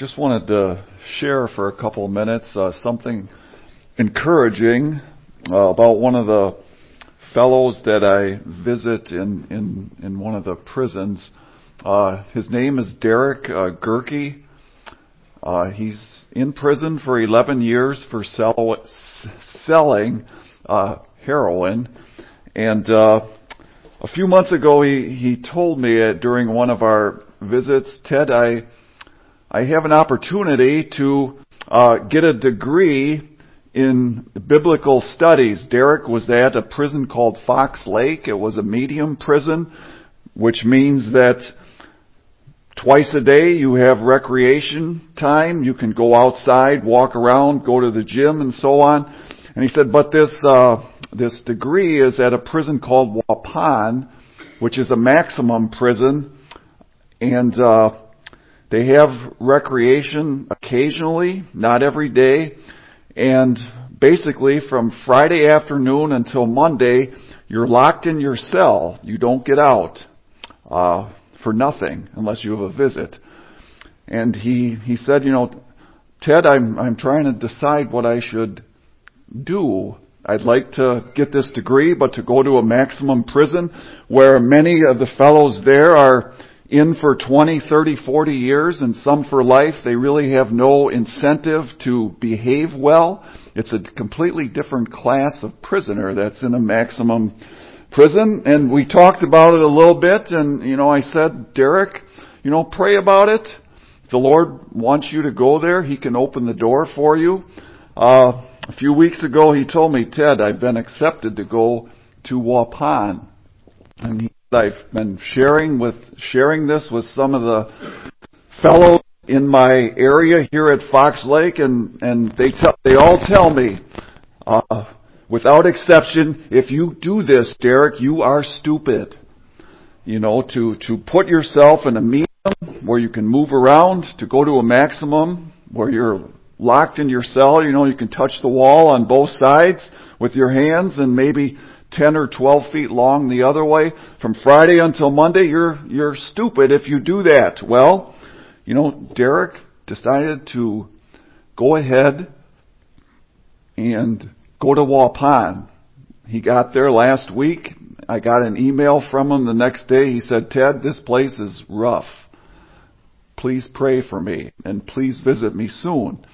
just wanted to share for a couple of minutes uh, something encouraging uh, about one of the fellows that I visit in in, in one of the prisons. Uh, his name is Derek uh, Gerke. Uh, he's in prison for 11 years for sell, selling uh, heroin, and uh, a few months ago he he told me during one of our visits, Ted, I I have an opportunity to uh, get a degree in biblical studies. Derek was at a prison called Fox Lake. It was a medium prison, which means that twice a day you have recreation time. You can go outside, walk around, go to the gym, and so on. And he said, but this uh, this degree is at a prison called Waupun, which is a maximum prison, and uh, they have recreation occasionally, not every day, and basically from Friday afternoon until Monday, you're locked in your cell. You don't get out uh, for nothing unless you have a visit. And he he said, you know, Ted, I'm I'm trying to decide what I should do. I'd like to get this degree, but to go to a maximum prison where many of the fellows there are in for 20, 30, 40 years and some for life. They really have no incentive to behave well. It's a completely different class of prisoner that's in a maximum prison. And we talked about it a little bit and, you know, I said, Derek, you know, pray about it. If the Lord wants you to go there, He can open the door for you. Uh, a few weeks ago, he told me, Ted, I've been accepted to go to Waupun. And he I've been sharing with sharing this with some of the fellows in my area here at Fox Lake, and and they tell they all tell me, uh, without exception, if you do this, Derek, you are stupid. You know, to to put yourself in a medium where you can move around, to go to a maximum where you're locked in your cell. You know, you can touch the wall on both sides with your hands, and maybe 10 or 12 feet long the other way from Friday until Monday, you're, you're stupid if you do that. Well, you know, Derek decided to go ahead and go to Waupun. He got there last week. I got an email from him the next day. He said, Ted, this place is rough. Please pray for me and please visit me soon.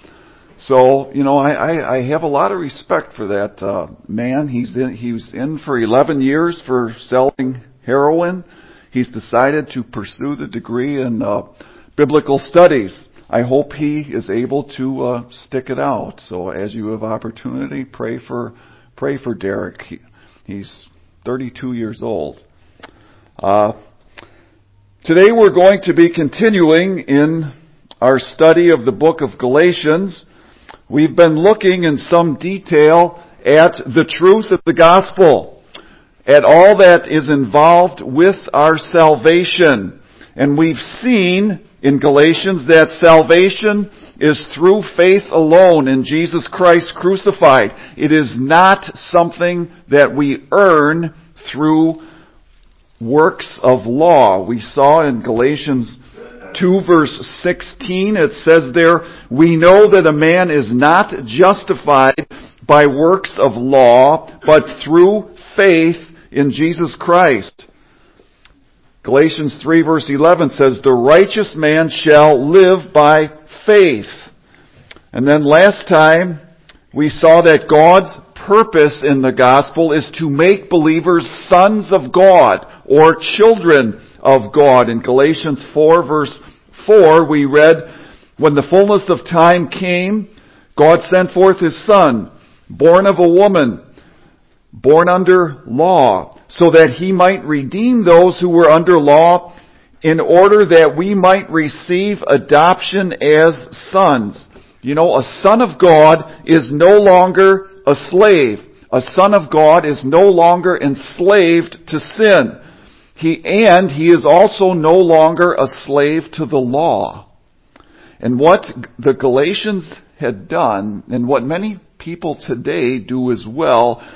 So, you know, I, I, I have a lot of respect for that uh, man. He's in, he was in for 11 years for selling heroin. He's decided to pursue the degree in uh, biblical studies. I hope he is able to uh, stick it out. So, as you have opportunity, pray for pray for Derek. He, he's 32 years old. Uh, today, we're going to be continuing in our study of the book of Galatians. We've been looking in some detail at the truth of the gospel, at all that is involved with our salvation. And we've seen in Galatians that salvation is through faith alone in Jesus Christ crucified. It is not something that we earn through works of law. We saw in Galatians 2 verse 16, it says there, we know that a man is not justified by works of law, but through faith in Jesus Christ. Galatians 3 verse 11 says, the righteous man shall live by faith. And then last time, we saw that God's purpose in the gospel is to make believers sons of God or children of God. In Galatians 4 verse 4 we read, when the fullness of time came, God sent forth His Son, born of a woman, born under law, so that He might redeem those who were under law in order that we might receive adoption as sons. You know, a son of God is no longer a slave. A son of God is no longer enslaved to sin. He, and he is also no longer a slave to the law. And what the Galatians had done, and what many people today do as well,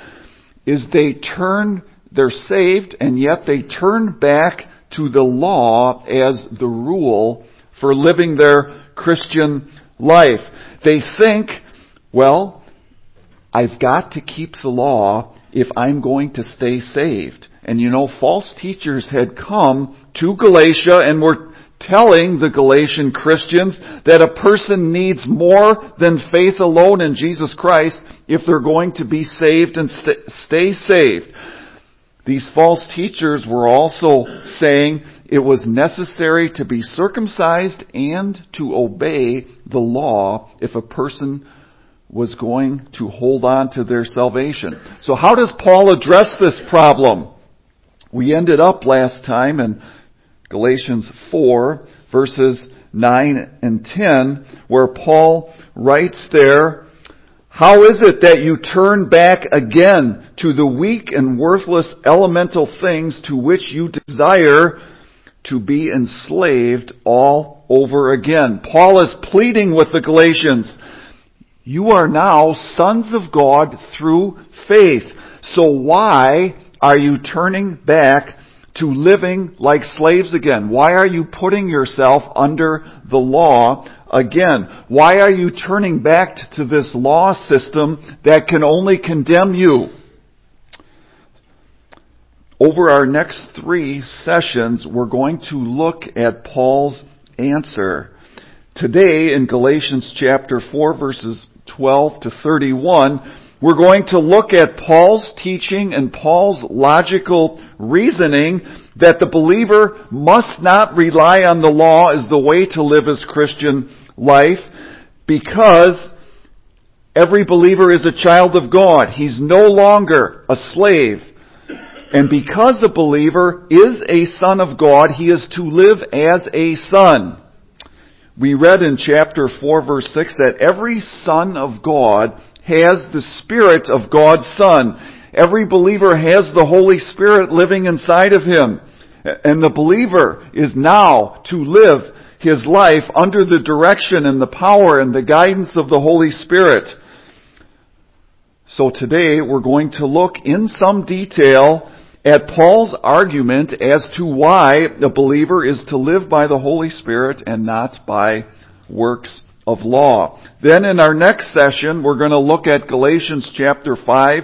is they turn, they're saved, and yet they turn back to the law as the rule for living their Christian life. They think, well, I've got to keep the law if I'm going to stay saved. And you know, false teachers had come to Galatia and were telling the Galatian Christians that a person needs more than faith alone in Jesus Christ if they're going to be saved and st- stay saved. These false teachers were also saying it was necessary to be circumcised and to obey the law if a person was going to hold on to their salvation. So how does Paul address this problem? We ended up last time in Galatians 4 verses 9 and 10 where Paul writes there, how is it that you turn back again to the weak and worthless elemental things to which you desire to be enslaved all over again? Paul is pleading with the Galatians. You are now sons of God through faith. So why are you turning back to living like slaves again? Why are you putting yourself under the law again? Why are you turning back to this law system that can only condemn you? Over our next three sessions, we're going to look at Paul's answer. Today in Galatians chapter 4 verses 12 to 31, we're going to look at Paul's teaching and Paul's logical reasoning that the believer must not rely on the law as the way to live his Christian life because every believer is a child of God. He's no longer a slave. And because the believer is a son of God, he is to live as a son. We read in chapter 4 verse 6 that every son of God has the Spirit of God's Son. Every believer has the Holy Spirit living inside of him. And the believer is now to live his life under the direction and the power and the guidance of the Holy Spirit. So today we're going to look in some detail at Paul's argument as to why the believer is to live by the Holy Spirit and not by works of law. Then in our next session, we're going to look at Galatians chapter 5,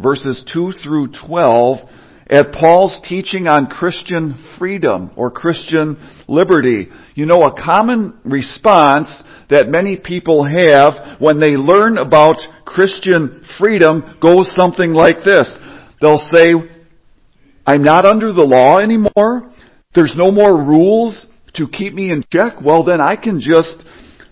verses 2 through 12, at Paul's teaching on Christian freedom or Christian liberty. You know, a common response that many people have when they learn about Christian freedom goes something like this. They'll say, I'm not under the law anymore. There's no more rules to keep me in check. Well, then I can just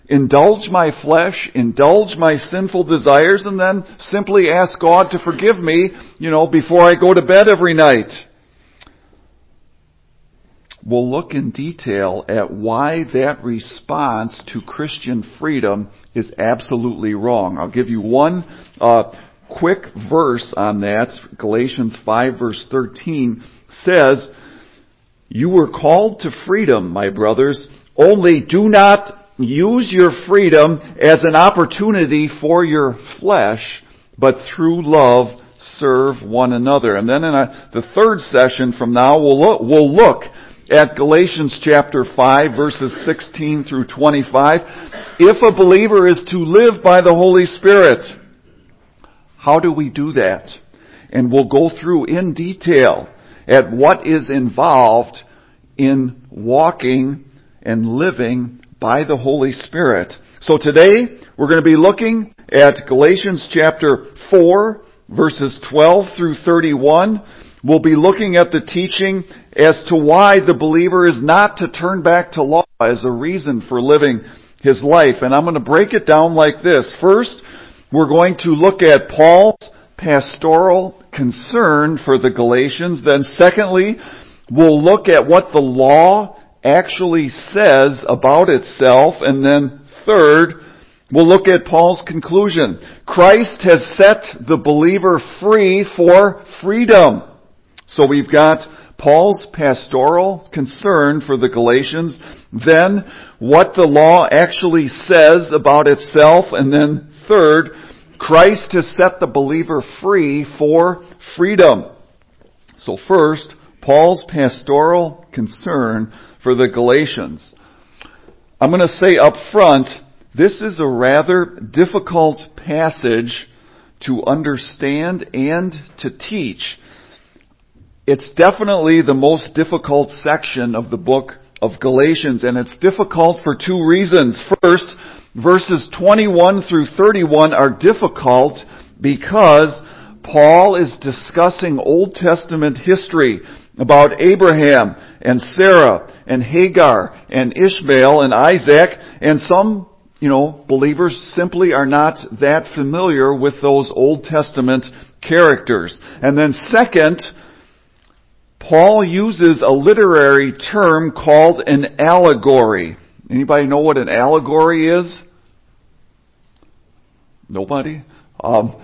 indulge my flesh, indulge my sinful desires, and then simply ask God to forgive me, you know, before I go to bed every night. We'll look in detail at why that response to Christian freedom is absolutely wrong. I'll give you one uh, quick verse on that. Galatians 5 verse 13 says, You were called to freedom, my brothers, only do not use your freedom as an opportunity for your flesh, but through love serve one another. And then in a, the third session from now, we'll look, we'll look at Galatians chapter 5 verses 16 through 25. If a believer is to live by the Holy Spirit, how do we do that? And we'll go through in detail at what is involved in walking and living by the Holy Spirit. So today, we're going to be looking at Galatians chapter 4, verses 12 through 31. We'll be looking at the teaching as to why the believer is not to turn back to law as a reason for living his life. And I'm going to break it down like this. First, we're going to look at Paul's pastoral concern for the Galatians. Then secondly, we'll look at what the law actually says about itself. And then third, we'll look at Paul's conclusion. Christ has set the believer free for freedom. So we've got Paul's pastoral concern for the Galatians, then what the law actually says about itself, and then third, Christ has set the believer free for freedom. So first, Paul's pastoral concern for the Galatians. I'm going to say up front, this is a rather difficult passage to understand and to teach. It's definitely the most difficult section of the book of Galatians, and it's difficult for two reasons. First, verses 21 through 31 are difficult because Paul is discussing Old Testament history about Abraham and Sarah and Hagar and Ishmael and Isaac and some, you know, believers simply are not that familiar with those Old Testament characters. And then second, Paul uses a literary term called an allegory. Anybody know what an allegory is? Nobody? Um,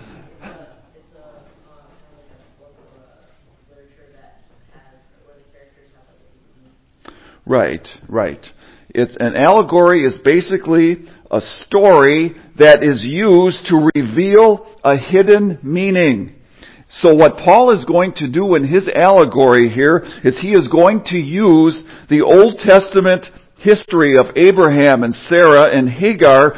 Right, right. It's an allegory is basically a story that is used to reveal a hidden meaning. So what Paul is going to do in his allegory here is he is going to use the Old Testament history of Abraham and Sarah and Hagar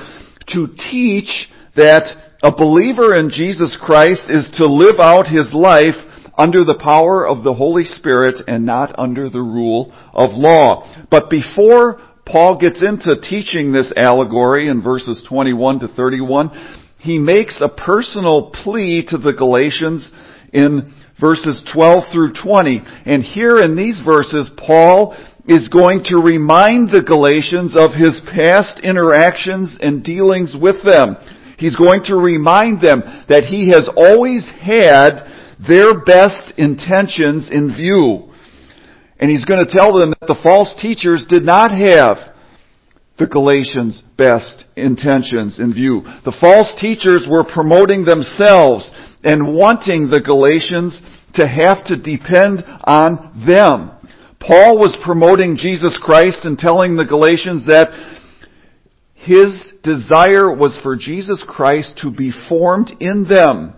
to teach that a believer in Jesus Christ is to live out his life under the power of the Holy Spirit and not under the rule of law. But before Paul gets into teaching this allegory in verses 21 to 31, he makes a personal plea to the Galatians in verses 12 through 20. And here in these verses, Paul is going to remind the Galatians of his past interactions and dealings with them. He's going to remind them that he has always had their best intentions in view. And he's going to tell them that the false teachers did not have the Galatians' best intentions in view. The false teachers were promoting themselves and wanting the Galatians to have to depend on them. Paul was promoting Jesus Christ and telling the Galatians that his desire was for Jesus Christ to be formed in them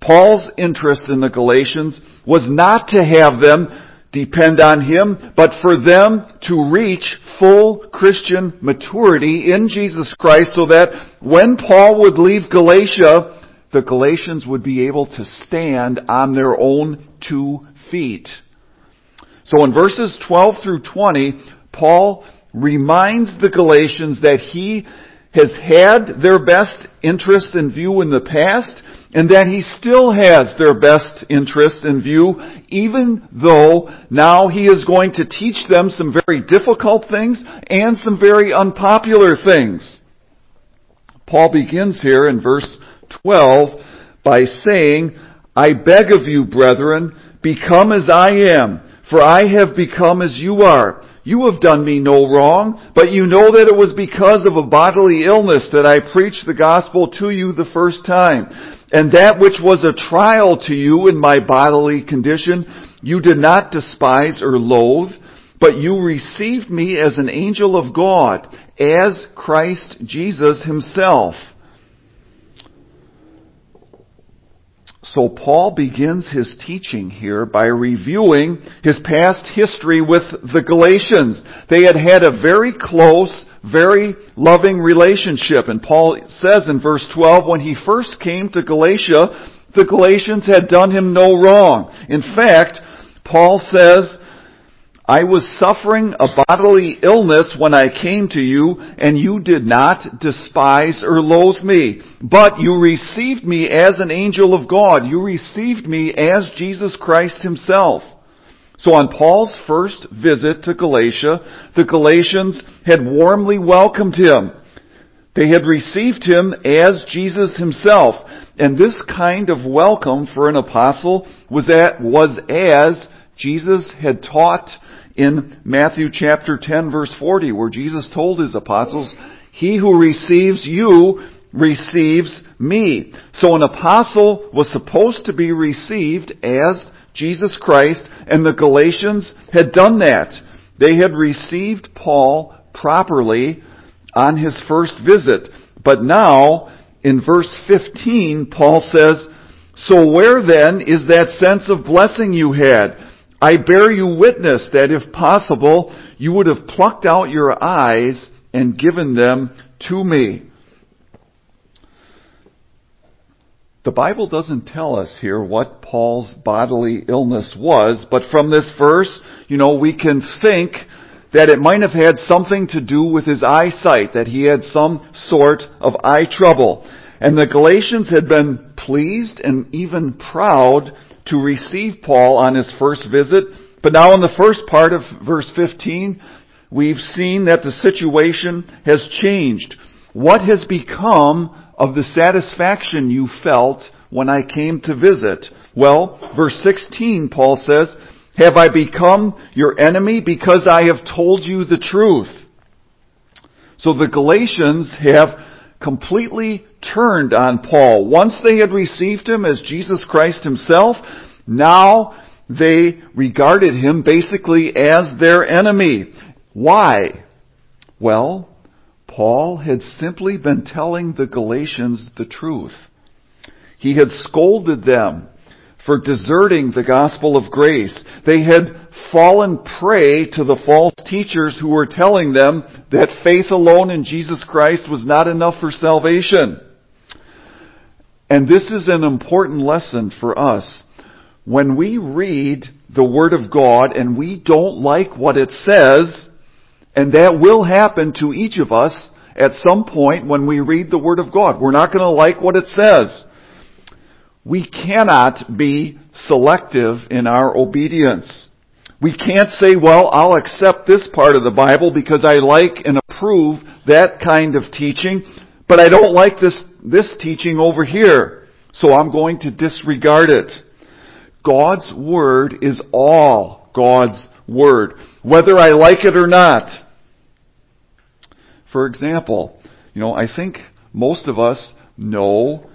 Paul's interest in the Galatians was not to have them depend on him, but for them to reach full Christian maturity in Jesus Christ so that when Paul would leave Galatia, the Galatians would be able to stand on their own two feet. So in verses 12 through 20, Paul reminds the Galatians that he has had their best interest in view in the past, and that he still has their best interest in view, even though now he is going to teach them some very difficult things and some very unpopular things. Paul begins here in verse 12 by saying, I beg of you, brethren, become as I am, for I have become as you are. You have done me no wrong, but you know that it was because of a bodily illness that I preached the gospel to you the first time. And that which was a trial to you in my bodily condition, you did not despise or loathe, but you received me as an angel of God, as Christ Jesus himself. So Paul begins his teaching here by reviewing his past history with the Galatians. They had had a very close, very loving relationship. And Paul says in verse 12, when he first came to Galatia, the Galatians had done him no wrong. In fact, Paul says, I was suffering a bodily illness when I came to you, and you did not despise or loathe me. But you received me as an angel of God. You received me as Jesus Christ himself. So on Paul's first visit to Galatia, the Galatians had warmly welcomed him. They had received him as Jesus himself. And this kind of welcome for an apostle was, at, was as Jesus had taught in Matthew chapter 10 verse 40 where Jesus told his apostles, He who receives you receives me. So an apostle was supposed to be received as Jesus Christ and the Galatians had done that. They had received Paul properly on his first visit. But now, in verse 15, Paul says, So where then is that sense of blessing you had? I bear you witness that if possible, you would have plucked out your eyes and given them to me. The Bible doesn't tell us here what Paul's bodily illness was, but from this verse, you know, we can think that it might have had something to do with his eyesight, that he had some sort of eye trouble. And the Galatians had been pleased and even proud to receive Paul on his first visit. But now in the first part of verse 15, we've seen that the situation has changed. What has become of the satisfaction you felt when I came to visit? Well, verse 16, Paul says, Have I become your enemy because I have told you the truth? So the Galatians have completely turned on Paul. Once they had received him as Jesus Christ himself, now they regarded him basically as their enemy. Why? Well, Paul had simply been telling the Galatians the truth. He had scolded them for deserting the gospel of grace. They had fallen prey to the false teachers who were telling them that faith alone in Jesus Christ was not enough for salvation. And this is an important lesson for us. When we read the Word of God and we don't like what it says, and that will happen to each of us at some point when we read the Word of God. We're not going to like what it says. We cannot be selective in our obedience. We can't say, well, I'll accept this part of the Bible because I like and approve that kind of teaching, but I don't like this, this teaching over here, so I'm going to disregard it. God's Word is all God's Word, whether I like it or not. For example, you know, I think most of us know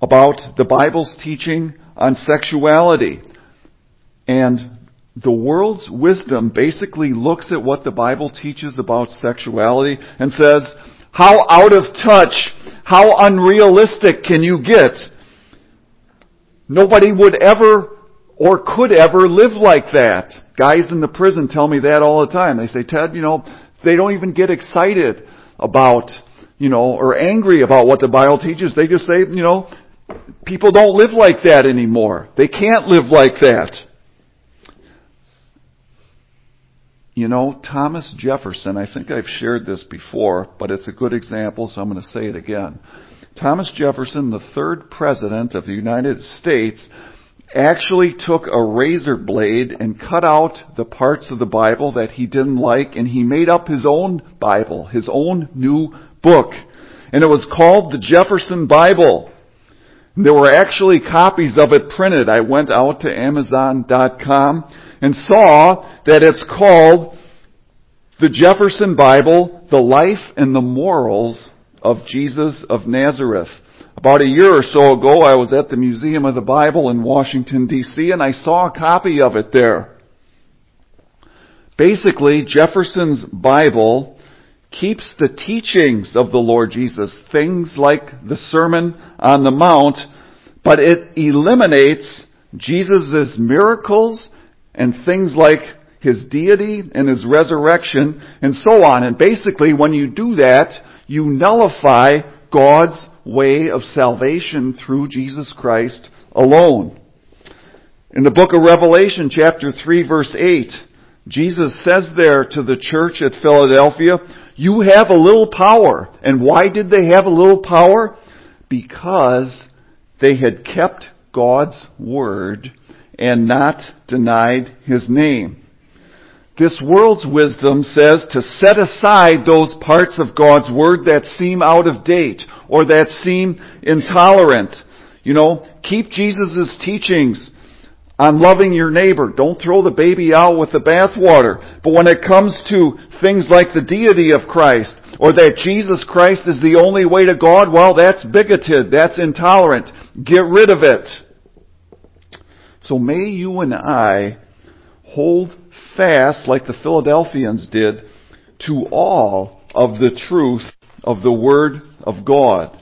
about the Bible's teaching on sexuality. And the world's wisdom basically looks at what the Bible teaches about sexuality and says, how out of touch, how unrealistic can you get? Nobody would ever or could ever live like that. Guys in the prison tell me that all the time. They say, Ted, you know, they don't even get excited about, you know, or angry about what the Bible teaches. They just say, you know, people don't live like that anymore. They can't live like that. You know, Thomas Jefferson, I think I've shared this before, but it's a good example, so I'm going to say it again. Thomas Jefferson, the third president of the United States, actually took a razor blade and cut out the parts of the Bible that he didn't like and he made up his own Bible, his own new book. And it was called the Jefferson Bible. There were actually copies of it printed. I went out to Amazon.com and saw that it's called the Jefferson Bible, The Life and the Morals of Jesus of Nazareth. About a year or so ago, I was at the Museum of the Bible in Washington DC and I saw a copy of it there. Basically, Jefferson's Bible keeps the teachings of the Lord Jesus, things like the Sermon on the Mount, but it eliminates Jesus' miracles and things like his deity and his resurrection and so on. And basically, when you do that, you nullify God's way of salvation through Jesus Christ alone. In the book of Revelation, chapter 3, verse 8, Jesus says there to the church at Philadelphia, you have a little power. And why did they have a little power? Because they had kept God's word and not denied his name. This world's wisdom says to set aside those parts of God's Word that seem out of date or that seem intolerant. You know, keep Jesus' teachings on loving your neighbor. Don't throw the baby out with the bathwater. But when it comes to things like the deity of Christ or that Jesus Christ is the only way to God, well, that's bigoted. That's intolerant. Get rid of it. So may you and I hold fast, like the Philadelphians did, to all of the truth of the Word of God.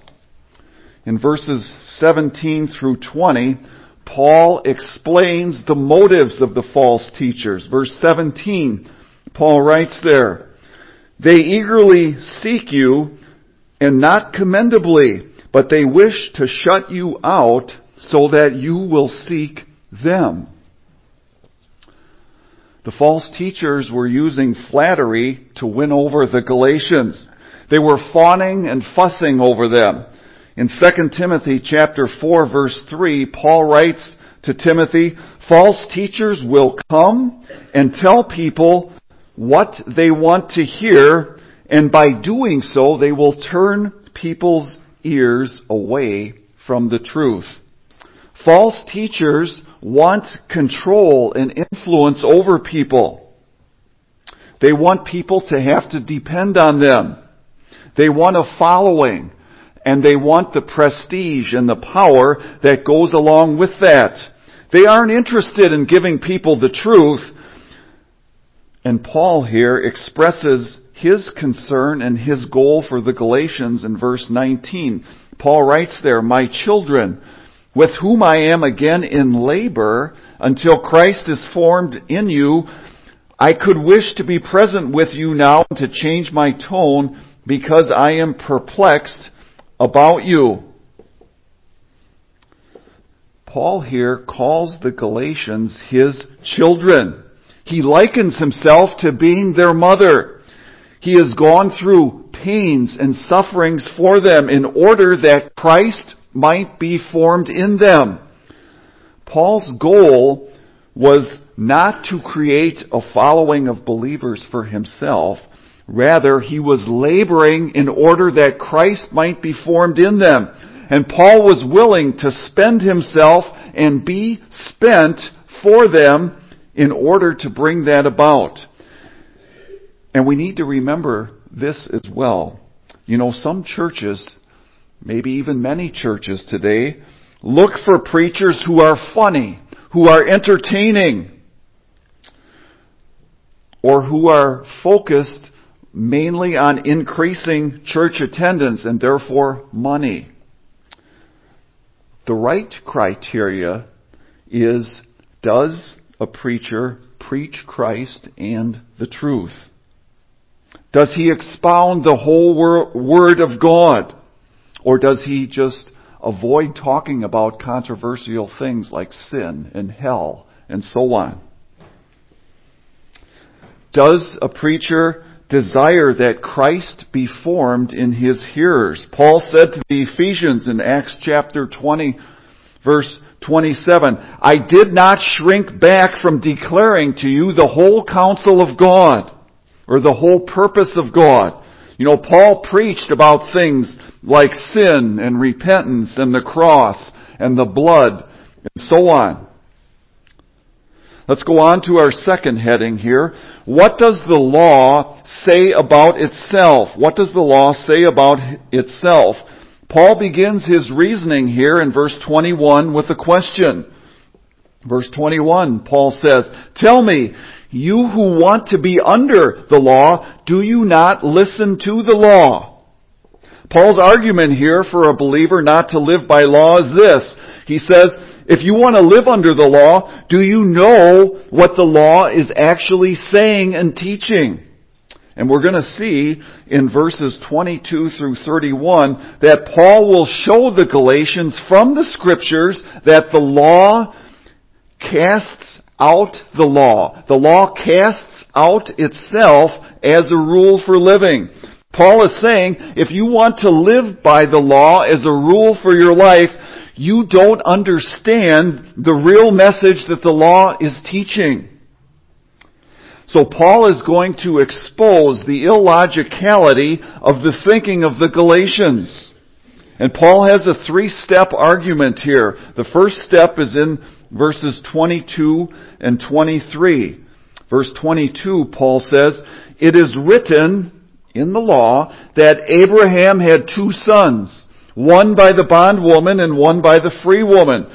In verses 17 through 20, Paul explains the motives of the false teachers. Verse 17, Paul writes there, They eagerly seek you and not commendably, but they wish to shut you out so that you will seek them. The false teachers were using flattery to win over the Galatians. They were fawning and fussing over them. In 2 Timothy chapter 4 verse 3, Paul writes to Timothy, false teachers will come and tell people what they want to hear, and by doing so, they will turn people's ears away from the truth. False teachers want control and influence over people. They want people to have to depend on them. They want a following and they want the prestige and the power that goes along with that. They aren't interested in giving people the truth. And Paul here expresses his concern and his goal for the Galatians in verse 19. Paul writes there, My children, with whom I am again in labor until Christ is formed in you, I could wish to be present with you now to change my tone because I am perplexed about you. Paul here calls the Galatians his children. He likens himself to being their mother. He has gone through pains and sufferings for them in order that Christ might be formed in them. Paul's goal was not to create a following of believers for himself. Rather, he was laboring in order that Christ might be formed in them. And Paul was willing to spend himself and be spent for them in order to bring that about. And we need to remember this as well. You know, some churches maybe even many churches today, look for preachers who are funny, who are entertaining, or who are focused mainly on increasing church attendance and therefore money. The right criteria is does a preacher preach Christ and the truth? Does he expound the whole Word of God? Or does he just avoid talking about controversial things like sin and hell and so on? Does a preacher desire that Christ be formed in his hearers? Paul said to the Ephesians in Acts chapter 20 verse 27, I did not shrink back from declaring to you the whole counsel of God or the whole purpose of God. You know, Paul preached about things like sin and repentance and the cross and the blood and so on. Let's go on to our second heading here. What does the law say about itself? What does the law say about itself? Paul begins his reasoning here in verse 21 with a question. Verse 21, Paul says, Tell me, you who want to be under the law, do you not listen to the law? Paul's argument here for a believer not to live by law is this. He says, if you want to live under the law, do you know what the law is actually saying and teaching? And we're going to see in verses 22 through 31 that Paul will show the Galatians from the scriptures that the law casts out the law. The law casts out itself as a rule for living. Paul is saying, if you want to live by the law as a rule for your life, you don't understand the real message that the law is teaching. So Paul is going to expose the illogicality of the thinking of the Galatians. And Paul has a three-step argument here. The first step is in verses 22 and 23. Verse 22, Paul says, It is written in the law that Abraham had two sons, one by the bondwoman and one by the free woman.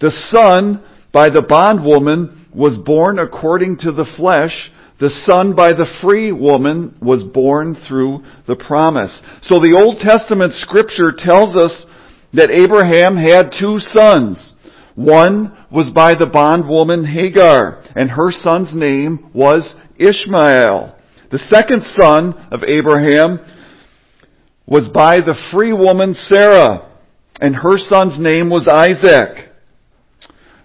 The son by the bondwoman was born according to the flesh, the son by the free woman was born through the promise. So the Old Testament scripture tells us that Abraham had two sons. One was by the bondwoman Hagar, and her son's name was Ishmael. The second son of Abraham was by the free woman Sarah, and her son's name was Isaac.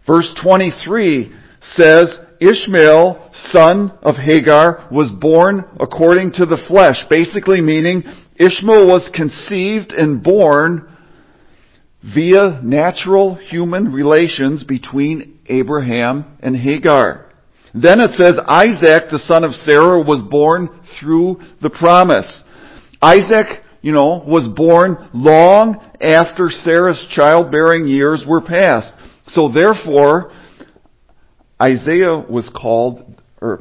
Verse 23 says, Ishmael, son of Hagar, was born according to the flesh, basically meaning Ishmael was conceived and born via natural human relations between Abraham and Hagar. Then it says Isaac, the son of Sarah, was born through the promise. Isaac, you know, was born long after Sarah's childbearing years were past. So therefore, Isaiah was called, or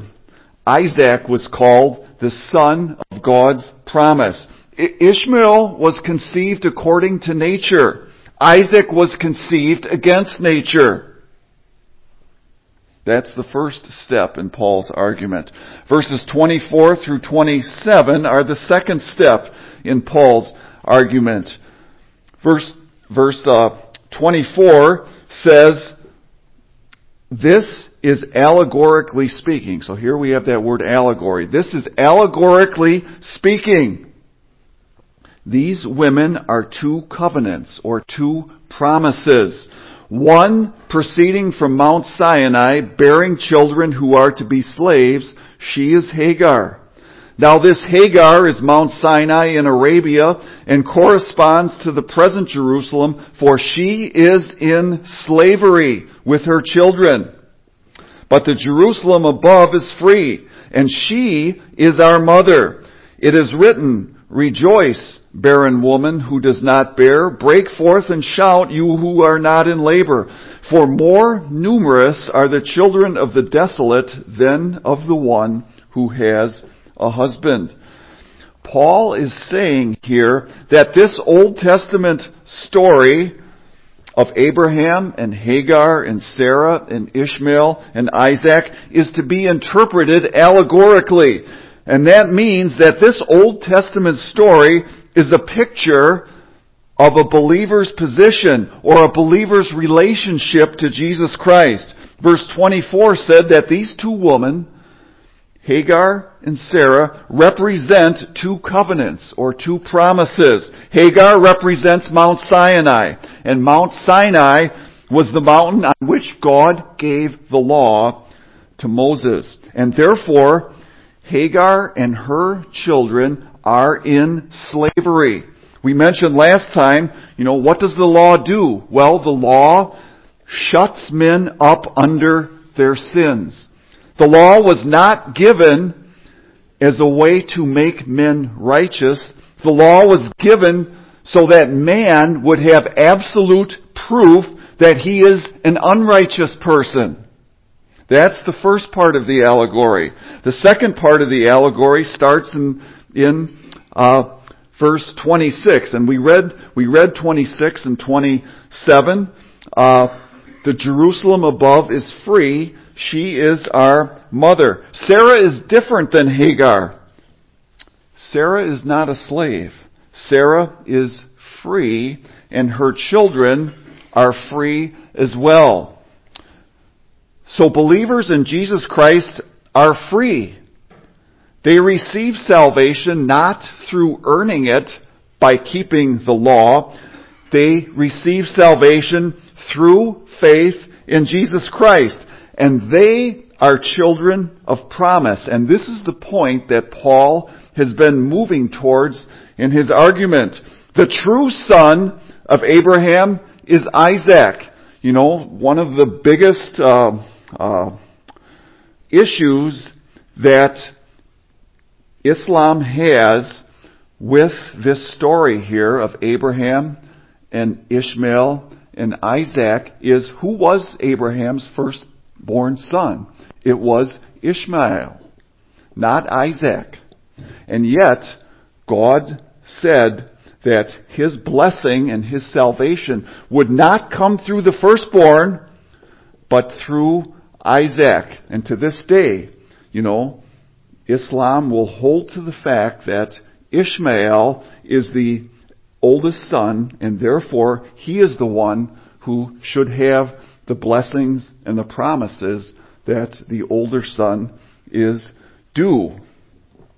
Isaac was called the son of God's promise. Ishmael was conceived according to nature. Isaac was conceived against nature. That's the first step in Paul's argument. Verses 24 through 27 are the second step in Paul's argument. Verse, verse uh, 24 says, this is allegorically speaking. So here we have that word allegory. This is allegorically speaking. These women are two covenants or two promises. One proceeding from Mount Sinai, bearing children who are to be slaves. She is Hagar. Now this Hagar is Mount Sinai in Arabia and corresponds to the present Jerusalem for she is in slavery with her children. But the Jerusalem above is free and she is our mother. It is written, Rejoice, barren woman who does not bear. Break forth and shout, you who are not in labor. For more numerous are the children of the desolate than of the one who has a husband. Paul is saying here that this Old Testament story of Abraham and Hagar and Sarah and Ishmael and Isaac is to be interpreted allegorically. And that means that this Old Testament story is a picture of a believer's position or a believer's relationship to Jesus Christ. Verse 24 said that these two women, Hagar and Sarah, represent two covenants or two promises. Hagar represents Mount Sinai, and Mount Sinai was the mountain on which God gave the law to Moses. And therefore, Hagar and her children are in slavery. We mentioned last time, you know, what does the law do? Well, the law shuts men up under their sins. The law was not given as a way to make men righteous. The law was given so that man would have absolute proof that he is an unrighteous person. That's the first part of the allegory. The second part of the allegory starts in, in uh, verse 26, and we read we read 26 and 27. Uh, the Jerusalem above is free; she is our mother. Sarah is different than Hagar. Sarah is not a slave. Sarah is free, and her children are free as well. So believers in Jesus Christ are free. They receive salvation not through earning it by keeping the law. They receive salvation through faith in Jesus Christ. And they are children of promise. And this is the point that Paul has been moving towards in his argument. The true son of Abraham is Isaac. You know, one of the biggest uh, uh, issues that Islam has with this story here of Abraham and Ishmael and Isaac is who was Abraham's firstborn son? It was Ishmael, not Isaac. And yet, God said that his blessing and his salvation would not come through the firstborn, but through Isaac. And to this day, you know, Islam will hold to the fact that Ishmael is the oldest son, and therefore he is the one who should have the blessings and the promises that the older son is due.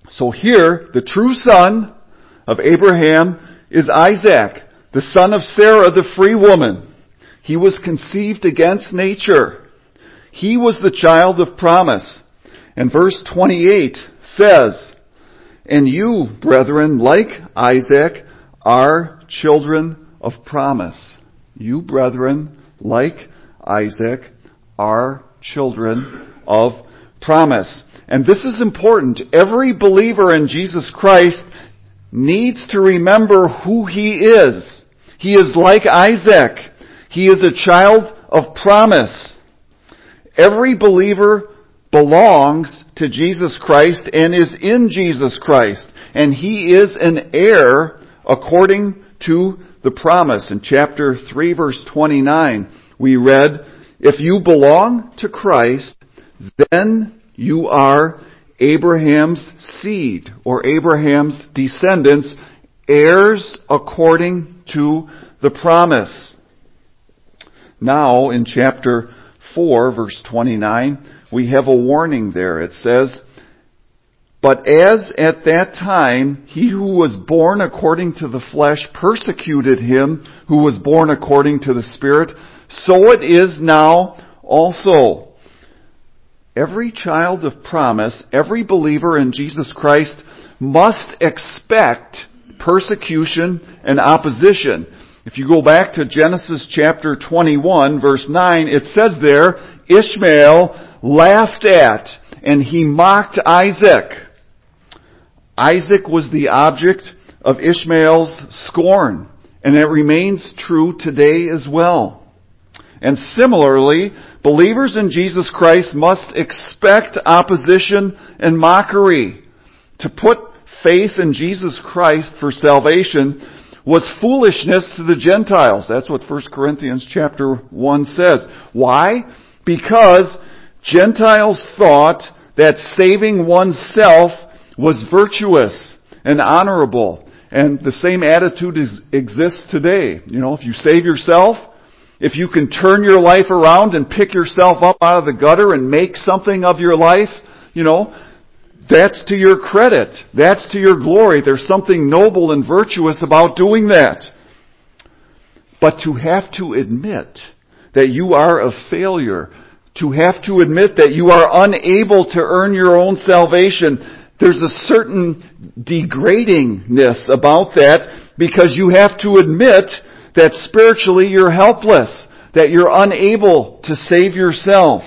So here, the true son of Abraham is Isaac, the son of Sarah, the free woman. He was conceived against nature. He was the child of promise. And verse 28 says, And you, brethren, like Isaac, are children of promise. You, brethren, like Isaac, are children of promise. And this is important. Every believer in Jesus Christ needs to remember who he is. He is like Isaac. He is a child of promise. Every believer belongs to Jesus Christ and is in Jesus Christ. And he is an heir according to the promise. In chapter 3 verse 29, we read, If you belong to Christ, then you are Abraham's seed or Abraham's descendants, heirs according to the promise. Now, in chapter 4, verse 29, we have a warning there. It says, But as at that time he who was born according to the flesh persecuted him who was born according to the Spirit, so it is now also. Every child of promise, every believer in Jesus Christ must expect persecution and opposition. If you go back to Genesis chapter 21 verse 9, it says there, Ishmael laughed at and he mocked Isaac. Isaac was the object of Ishmael's scorn, and it remains true today as well. And similarly, believers in Jesus Christ must expect opposition and mockery. To put faith in Jesus Christ for salvation was foolishness to the Gentiles. That's what 1 Corinthians chapter 1 says. Why? Because Gentiles thought that saving oneself was virtuous and honorable. And the same attitude is, exists today. You know, if you save yourself, if you can turn your life around and pick yourself up out of the gutter and make something of your life, you know, that's to your credit. That's to your glory. There's something noble and virtuous about doing that. But to have to admit that you are a failure, to have to admit that you are unable to earn your own salvation, there's a certain degradingness about that because you have to admit that spiritually you're helpless, that you're unable to save yourself.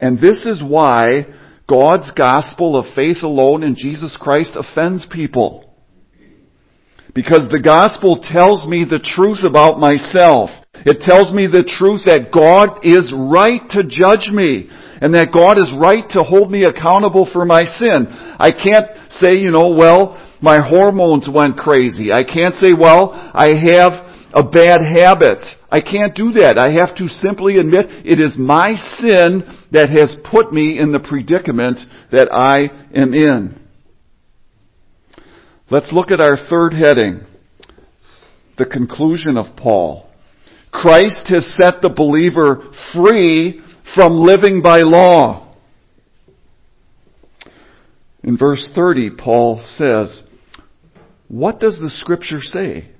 And this is why God's gospel of faith alone in Jesus Christ offends people. Because the gospel tells me the truth about myself. It tells me the truth that God is right to judge me and that God is right to hold me accountable for my sin. I can't say, you know, well, my hormones went crazy. I can't say, well, I have a bad habit. I can't do that. I have to simply admit it is my sin that has put me in the predicament that I am in. Let's look at our third heading. The conclusion of Paul. Christ has set the believer free from living by law. In verse 30, Paul says, What does the scripture say?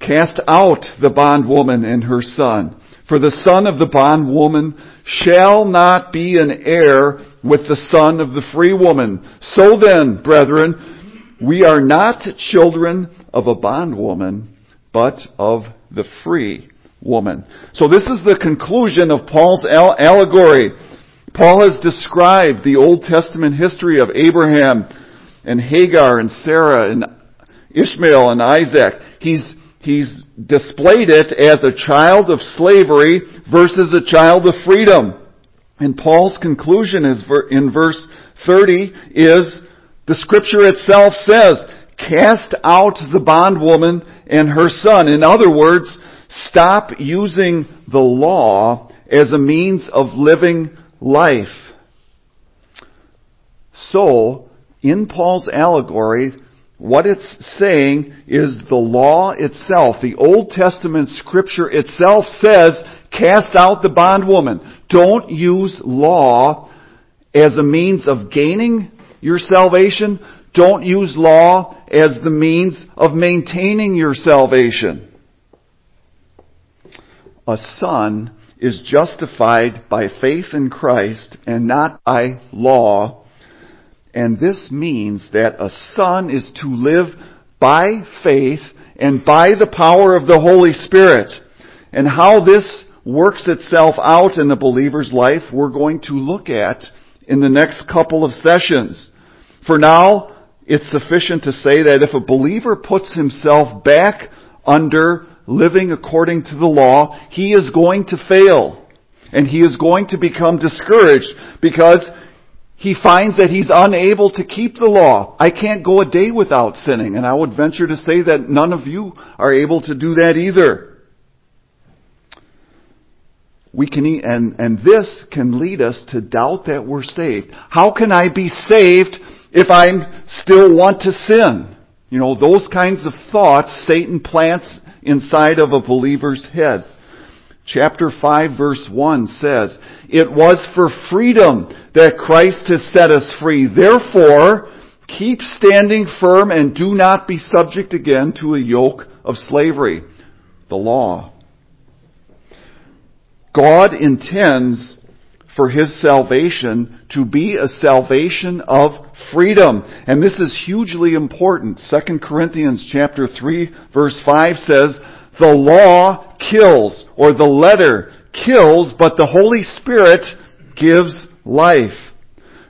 Cast out the bondwoman and her son. For the son of the bondwoman shall not be an heir with the son of the free woman. So then, brethren, we are not children of a bondwoman, but of the free woman. So this is the conclusion of Paul's allegory. Paul has described the Old Testament history of Abraham and Hagar and Sarah and Ishmael and Isaac. He's he's displayed it as a child of slavery versus a child of freedom. And Paul's conclusion is in verse 30 is the scripture itself says, cast out the bondwoman and her son. In other words, stop using the law as a means of living life. So, in Paul's allegory, what it's saying is the law itself, the Old Testament scripture itself says, cast out the bondwoman. Don't use law as a means of gaining your salvation, don't use law as the means of maintaining your salvation. A son is justified by faith in Christ and not by law. And this means that a son is to live by faith and by the power of the Holy Spirit. And how this works itself out in the believer's life, we're going to look at in the next couple of sessions. For now, it's sufficient to say that if a believer puts himself back under living according to the law, he is going to fail. And he is going to become discouraged because he finds that he's unable to keep the law. I can't go a day without sinning, and I would venture to say that none of you are able to do that either. We can, and, and this can lead us to doubt that we're saved. How can I be saved if I still want to sin? You know, those kinds of thoughts Satan plants inside of a believer's head. Chapter 5 verse 1 says, It was for freedom that Christ has set us free. Therefore, keep standing firm and do not be subject again to a yoke of slavery. The law. God intends for His salvation to be a salvation of freedom. And this is hugely important. 2 Corinthians chapter 3 verse 5 says, the law kills, or the letter kills, but the Holy Spirit gives life.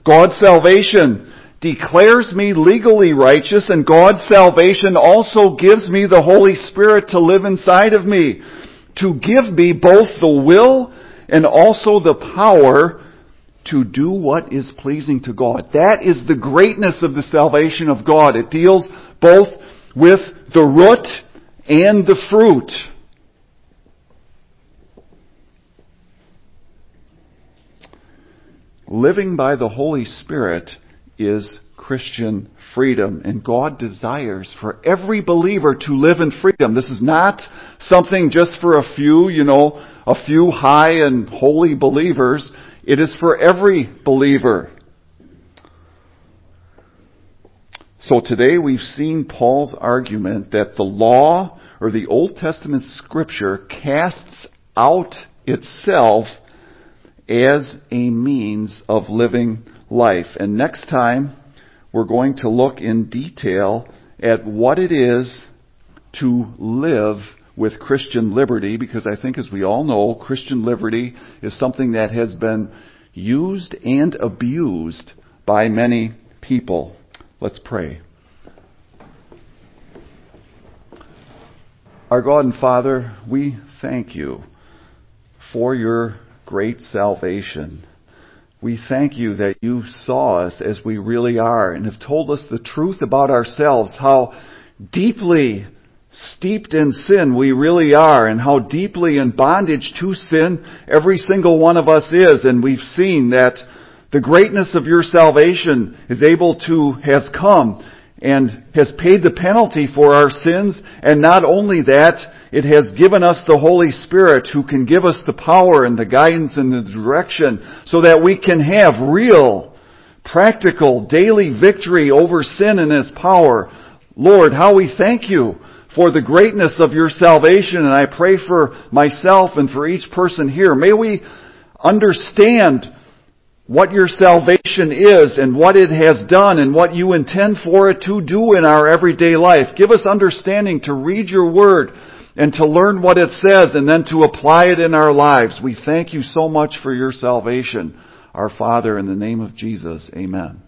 God's salvation declares me legally righteous, and God's salvation also gives me the Holy Spirit to live inside of me, to give me both the will and also the power to do what is pleasing to God. That is the greatness of the salvation of God. It deals both with the root and the fruit. Living by the Holy Spirit is Christian freedom, and God desires for every believer to live in freedom. This is not something just for a few, you know, a few high and holy believers. It is for every believer. So today we've seen Paul's argument that the law or the Old Testament scripture casts out itself as a means of living life. And next time, we're going to look in detail at what it is to live with Christian liberty, because I think as we all know, Christian liberty is something that has been used and abused by many people. Let's pray. Our God and Father, we thank you for your great salvation. We thank you that you saw us as we really are and have told us the truth about ourselves, how deeply steeped in sin we really are and how deeply in bondage to sin every single one of us is. And we've seen that the greatness of your salvation is able to, has come and has paid the penalty for our sins. And not only that, it has given us the Holy Spirit who can give us the power and the guidance and the direction so that we can have real, practical, daily victory over sin and its power. Lord, how we thank you for the greatness of your salvation and I pray for myself and for each person here. May we understand what your salvation is and what it has done and what you intend for it to do in our everyday life. Give us understanding to read your word and to learn what it says and then to apply it in our lives. We thank you so much for your salvation. Our Father, in the name of Jesus, amen.